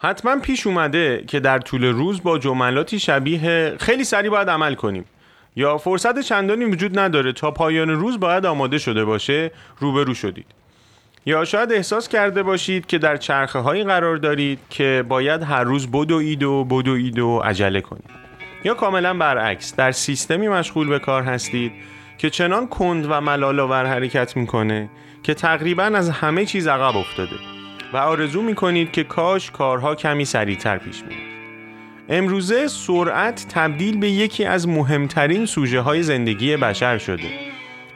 حتما پیش اومده که در طول روز با جملاتی شبیه خیلی سریع باید عمل کنیم. یا فرصت چندانی وجود نداره تا پایان روز باید آماده شده باشه روبرو شدید. یا شاید احساس کرده باشید که در چرخه هایی قرار دارید که باید هر روز بدوید و بدوید و عجله کنید. یا کاملا برعکس در سیستمی مشغول به کار هستید که چنان کند و ملالآور حرکت می‌کنه که تقریبا از همه چیز عقب افتاده. و آرزو می‌کنید که کاش کارها کمی سریعتر پیش می‌رفت امروزه سرعت تبدیل به یکی از مهمترین سوژه های زندگی بشر شده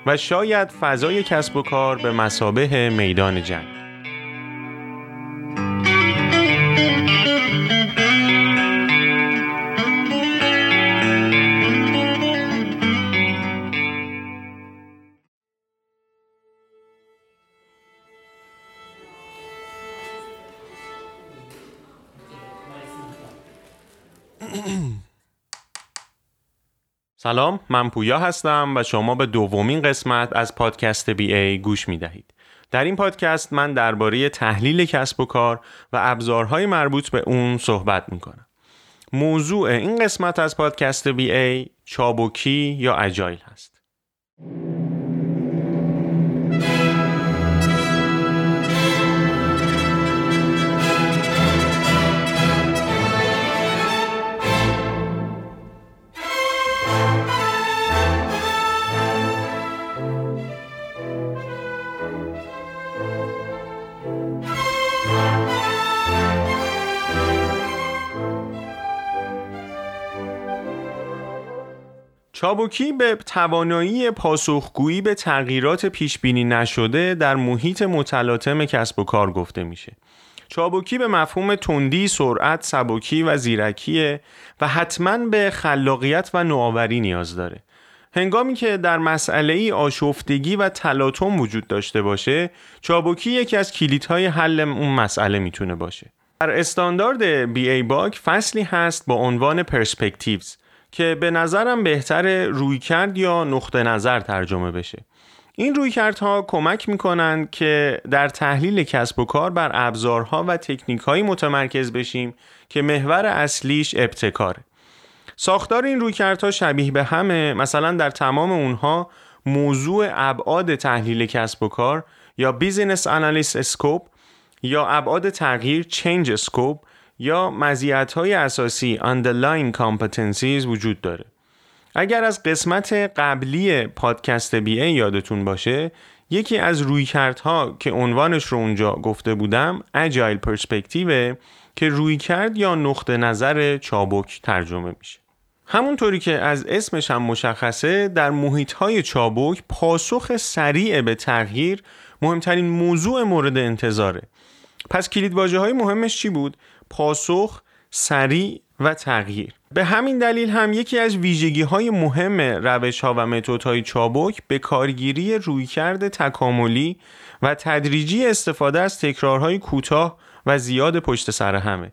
و شاید فضای کسب و کار به مسابه میدان جنگ. سلام من پویا هستم و شما به دومین قسمت از پادکست بی ای گوش می دهید. در این پادکست من درباره تحلیل کسب و کار و ابزارهای مربوط به اون صحبت می کنم. موضوع این قسمت از پادکست بی ای چابوکی یا اجایل هست. چابوکی به توانایی پاسخگویی به تغییرات پیش بینی نشده در محیط متلاطم کسب و کار گفته میشه. چابوکی به مفهوم تندی، سرعت، سبکی و زیرکیه و حتما به خلاقیت و نوآوری نیاز داره. هنگامی که در مسئله ای آشفتگی و تلاطم وجود داشته باشه، چابوکی یکی از کلیدهای حل اون مسئله می‌تونه باشه. در استاندارد BABOK فصلی هست با عنوان Perspectives که به نظرم بهتر رویکرد یا نقطه نظر ترجمه بشه. این رویکردها کمک می‌کنند که در تحلیل کسب و کار بر ابزارها و تکنیک هایی متمرکز بشیم که محور اصلیش ابتکاره. ساختار این رویکردها شبیه به همه مثلا در تمام اونها موضوع ابعاد تحلیل کسب و کار یا Business Analysis Scope یا ابعاد تغییر چنج اسکوپ یا مزیت های اساسی underlying competencies وجود داره. اگر از قسمت قبلی پادکست بی ای یادتون باشه یکی از رویکردها که عنوانش رو اونجا گفته بودم اجایل پرسپکتیو که رویکرد یا نقطه نظر چابک ترجمه میشه. همونطوری که از اسمش هم مشخصه در محیط های چابک پاسخ سریع به تغییر مهمترین موضوع مورد انتظاره. پس کلید های مهمش چی بود؟ پاسخ، سریع و تغییر. به همین دلیل هم یکی از ویژگی های مهم روش ها و متد های چابک به کارگیری رویکرد تکاملی و تدریجی استفاده از تکرارهای کوتاه و زیاد پشت سر همه.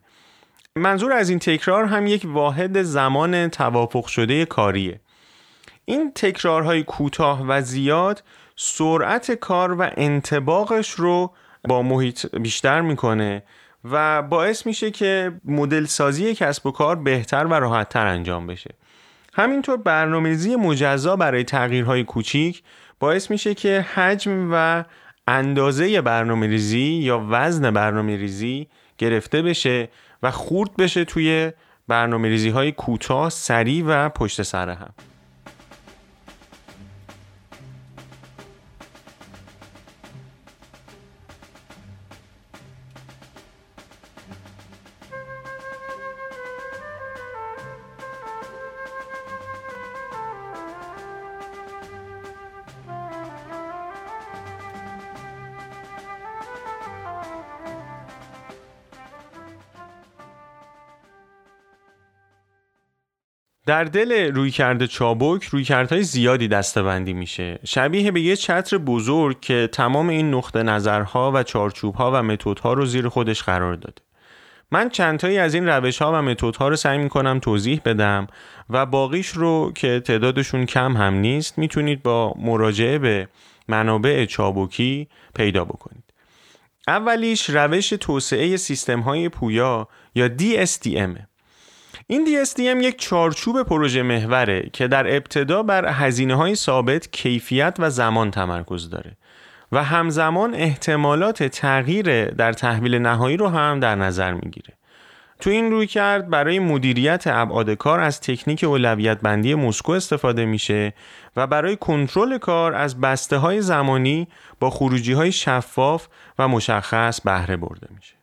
منظور از این تکرار هم یک واحد زمان توافق شده کاریه. این تکرارهای کوتاه و زیاد سرعت کار و انتباقش رو با محیط بیشتر می‌کنه و باعث میشه که مدل سازی کسب و کار بهتر و راحتتر انجام بشه همینطور برنامه‌ریزی مجزا برای تغییرهای کوچیک باعث میشه که حجم و اندازه برنامه ریزی یا وزن برنامه ریزی گرفته بشه و خورد بشه توی برنامه ریزی های کوتاه، سریع و پشت سر هم. در دل رویکرد چابک رویکردهای زیادی دستبندی میشه. شبیه به یه چتر بزرگ که تمام این نقطه نظرها و چارچوبها و متدها رو زیر خودش قرار داده. من چندتایی از این روش ها و متدها رو سعی می‌کنم توضیح بدم و باقیش رو که تعدادشون کم هم نیست می‌تونید با مراجعه به منابع چابکی پیدا بکنید. اولیش روش توسعه سیستم های پویا یا DSTM این DSTM یک چارچوب پروژه محوره که در ابتدا بر هزینه های ثابت کیفیت و زمان تمرکز داره و همزمان احتمالات تغییر در تحویل نهایی رو هم در نظر می‌گیره. تو این روی کرد برای مدیریت ابعاد کار از تکنیک اولویت بندی مسکو استفاده میشه و برای کنترل کار از بسته های زمانی با خروجی های شفاف و مشخص بهره برده میشه.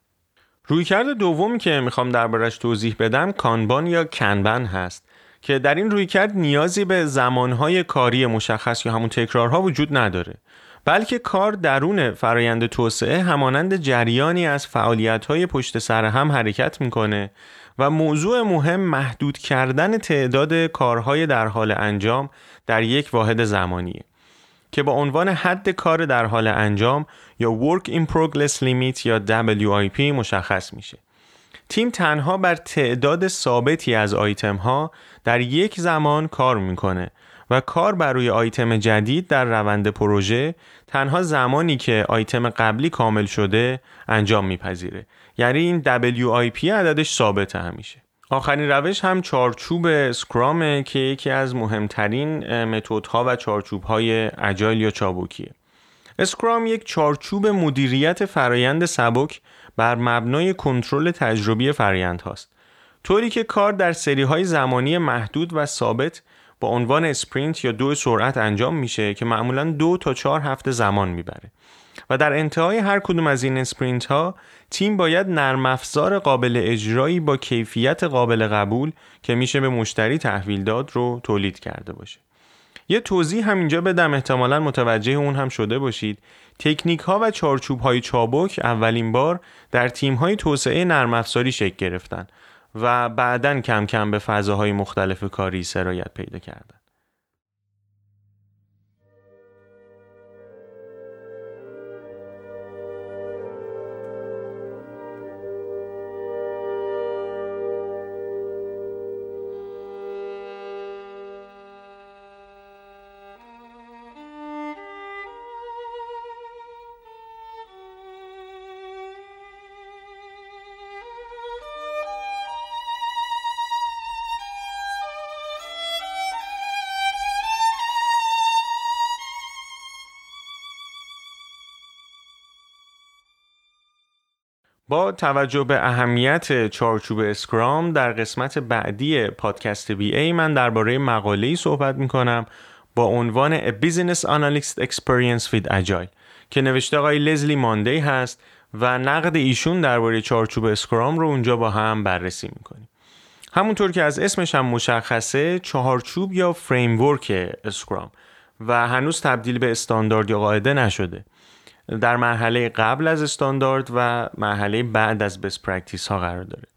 رویکرد دومی که می‌خوام دربارش توضیح بدم کانبان یا کنبن هست که در این رویکرد نیازی به زمانهای کاری مشخص یا همون تکرارها وجود نداره بلکه کار درون فرایند توسعه همانند جریانی از فعالیت‌های پشت سر هم حرکت می‌کنه و موضوع مهم محدود کردن تعداد کارهای در حال انجام در یک واحد زمانیه. که با عنوان حد کار در حال انجام یا Work in Progress Limit یا WIP مشخص میشه. تیم تنها بر تعداد ثابتی از آیتم ها در یک زمان کار می‌کنه و کار بر روی آیتم جدید در روند پروژه تنها زمانی که آیتم قبلی کامل شده انجام میپذیره یعنی این WIP عددش ثابت همیشه آخرین روش هم چارچوب اسکرامه که یکی از مهمترین متدها و چارچوبهای اجایل یا چابکیه. Scrum یک چارچوب مدیریت فرایند سبک بر مبنای کنترل تجربی فرایند هاست. طوری که کار در سری های زمانی محدود و ثابت با عنوان sprint یا دو سرعت انجام میشه که معمولا دو تا چهار هفته زمان می‌بره. و در انتهای هر کدوم از این sprint ها تیم باید نرم افزار قابل اجرایی با کیفیت قابل قبول که میشه به مشتری تحویل داد رو تولید کرده باشه. یه توضیح هم اینجا بدم احتمالا متوجه اون هم شده باشید. تکنیک ها و چارچوب های چابک اولین بار در تیم های توسعه نرم افزاری شکل گرفتن و بعدا کم کم به فضاهای مختلف کاری سرایت پیدا کردن. با توجه به اهمیت چارچوب Scrum در قسمت بعدی پادکست BA من درباره مقاله ای صحبت می کنم با عنوان A Business Analyst Experience with Agile که نوشته آقای لزلی ماندی هست و نقد ایشون درباره چارچوب Scrum رو اونجا با هم بررسی می‌کنیم. همونطور که از اسمش هم مشخصه چهارچوب یا framework Scrum ه و هنوز تبدیل به استاندارد یا قاعده نشده. در مرحله قبل از استاندارد و مرحله بعد از best practice ها قرار داره.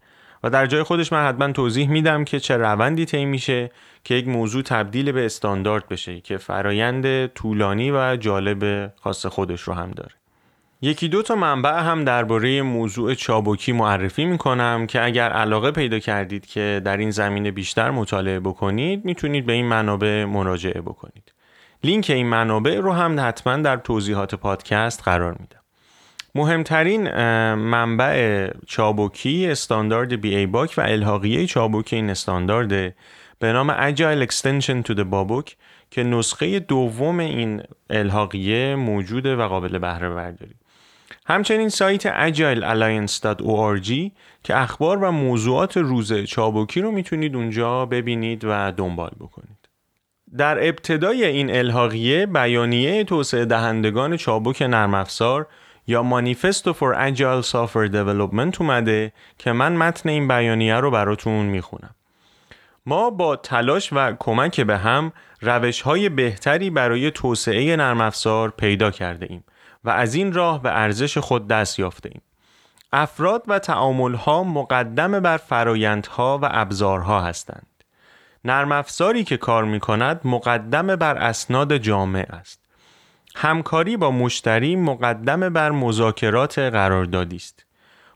و در جای خودش من حتما توضیح میدم که چه روندی طی میشه که یک موضوع تبدیل به استاندارد بشه که فرایند طولانی و جالب خاص خودش رو هم داره. یکی دو تا منبع هم درباره موضوع چابکی معرفی می‌کنم که اگر علاقه پیدا کردید که در این زمینه بیشتر مطالعه بکنید می‌تونید به این منابع مراجعه بکنید. لینک این منابع رو هم حتما در توضیحات پادکست قرار میدم مهمترین منبع چابکی استاندارد بی ای باک و الحاقیه چابکی این استاندارد به نام Agile Extension to the Babok که نسخه دوم این الحاقیه موجوده و قابل بهره برداری همچنین سایت agilealliance.org که اخبار و موضوعات روز چابکی رو می‌تونید اونجا ببینید و دنبال بکنید. در ابتدای این الحاقیه بیانیه توسعه دهندگان چابک نرم افزار یا مانیفستو فور اجایل سافر دیولپمنت اومده که من متن این بیانیه رو براتون می‌خونم. ما با تلاش و کمک به هم روش های بهتری برای توسعه نرم افزار پیدا کرده ایم و از این راه به ارزش خود دست یافته ایم. افراد و تعامل ها مقدم بر فرایندها و ابزارها هستند. نرم افزاری که کار می کند مقدم بر اسناد جامع است. همکاری با مشتری مقدم بر مذاکرات قراردادی است.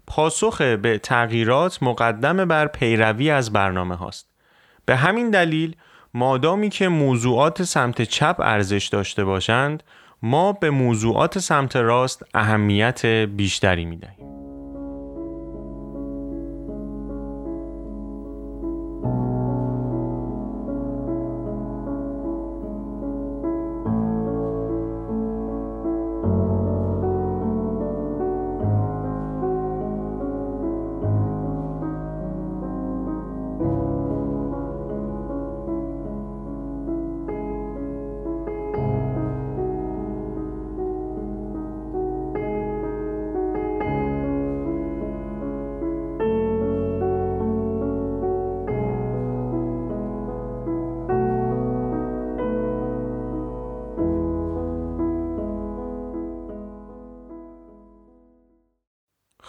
پاسخ به تغییرات مقدم بر پیروی از برنامه هاست. به همین دلیل مادامی که موضوعات سمت چپ ارزش داشته باشند ما به موضوعات سمت راست اهمیت بیشتری می‌دهیم.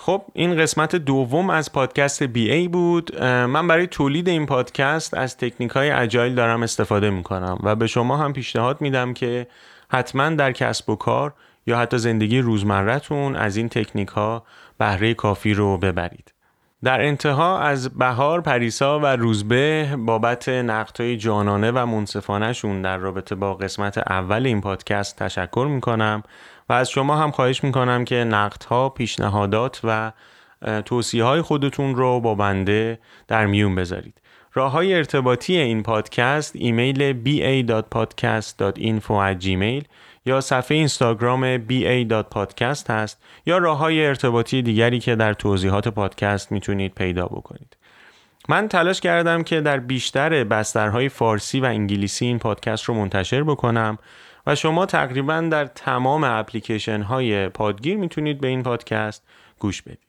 خب این قسمت دوم از پادکست بی ای بود. من برای تولید این پادکست از تکنیک های اجایل دارم استفاده می کنم و به شما هم پیشنهاد میدم که حتما در کسب و کار یا حتی زندگی روزمرهتون از این تکنیک ها بهره کافی رو ببرید. در انتها از بهار پریسا و روزبه بابت نقدهای جانانه و منصفانهشون در رابطه با قسمت اول این پادکست تشکر می‌کنم. و از شما هم خواهش می‌کنم که نقدها، پیشنهادات و توصیه های خودتون رو با بنده در میون بذارید. راه های ارتباطی این پادکست ایمیل ba.podcast.info@gmail یا صفحه اینستاگرام ba.podcast هست یا راه های ارتباطی دیگری که در توضیحات پادکست می‌تونید پیدا بکنید. من تلاش کردم که در بیشتر بسترهای فارسی و انگلیسی این پادکست رو منتشر بکنم و شما تقریبا در تمام اپلیکیشن های پادگیر می‌تونید به این پادکست گوش بدید.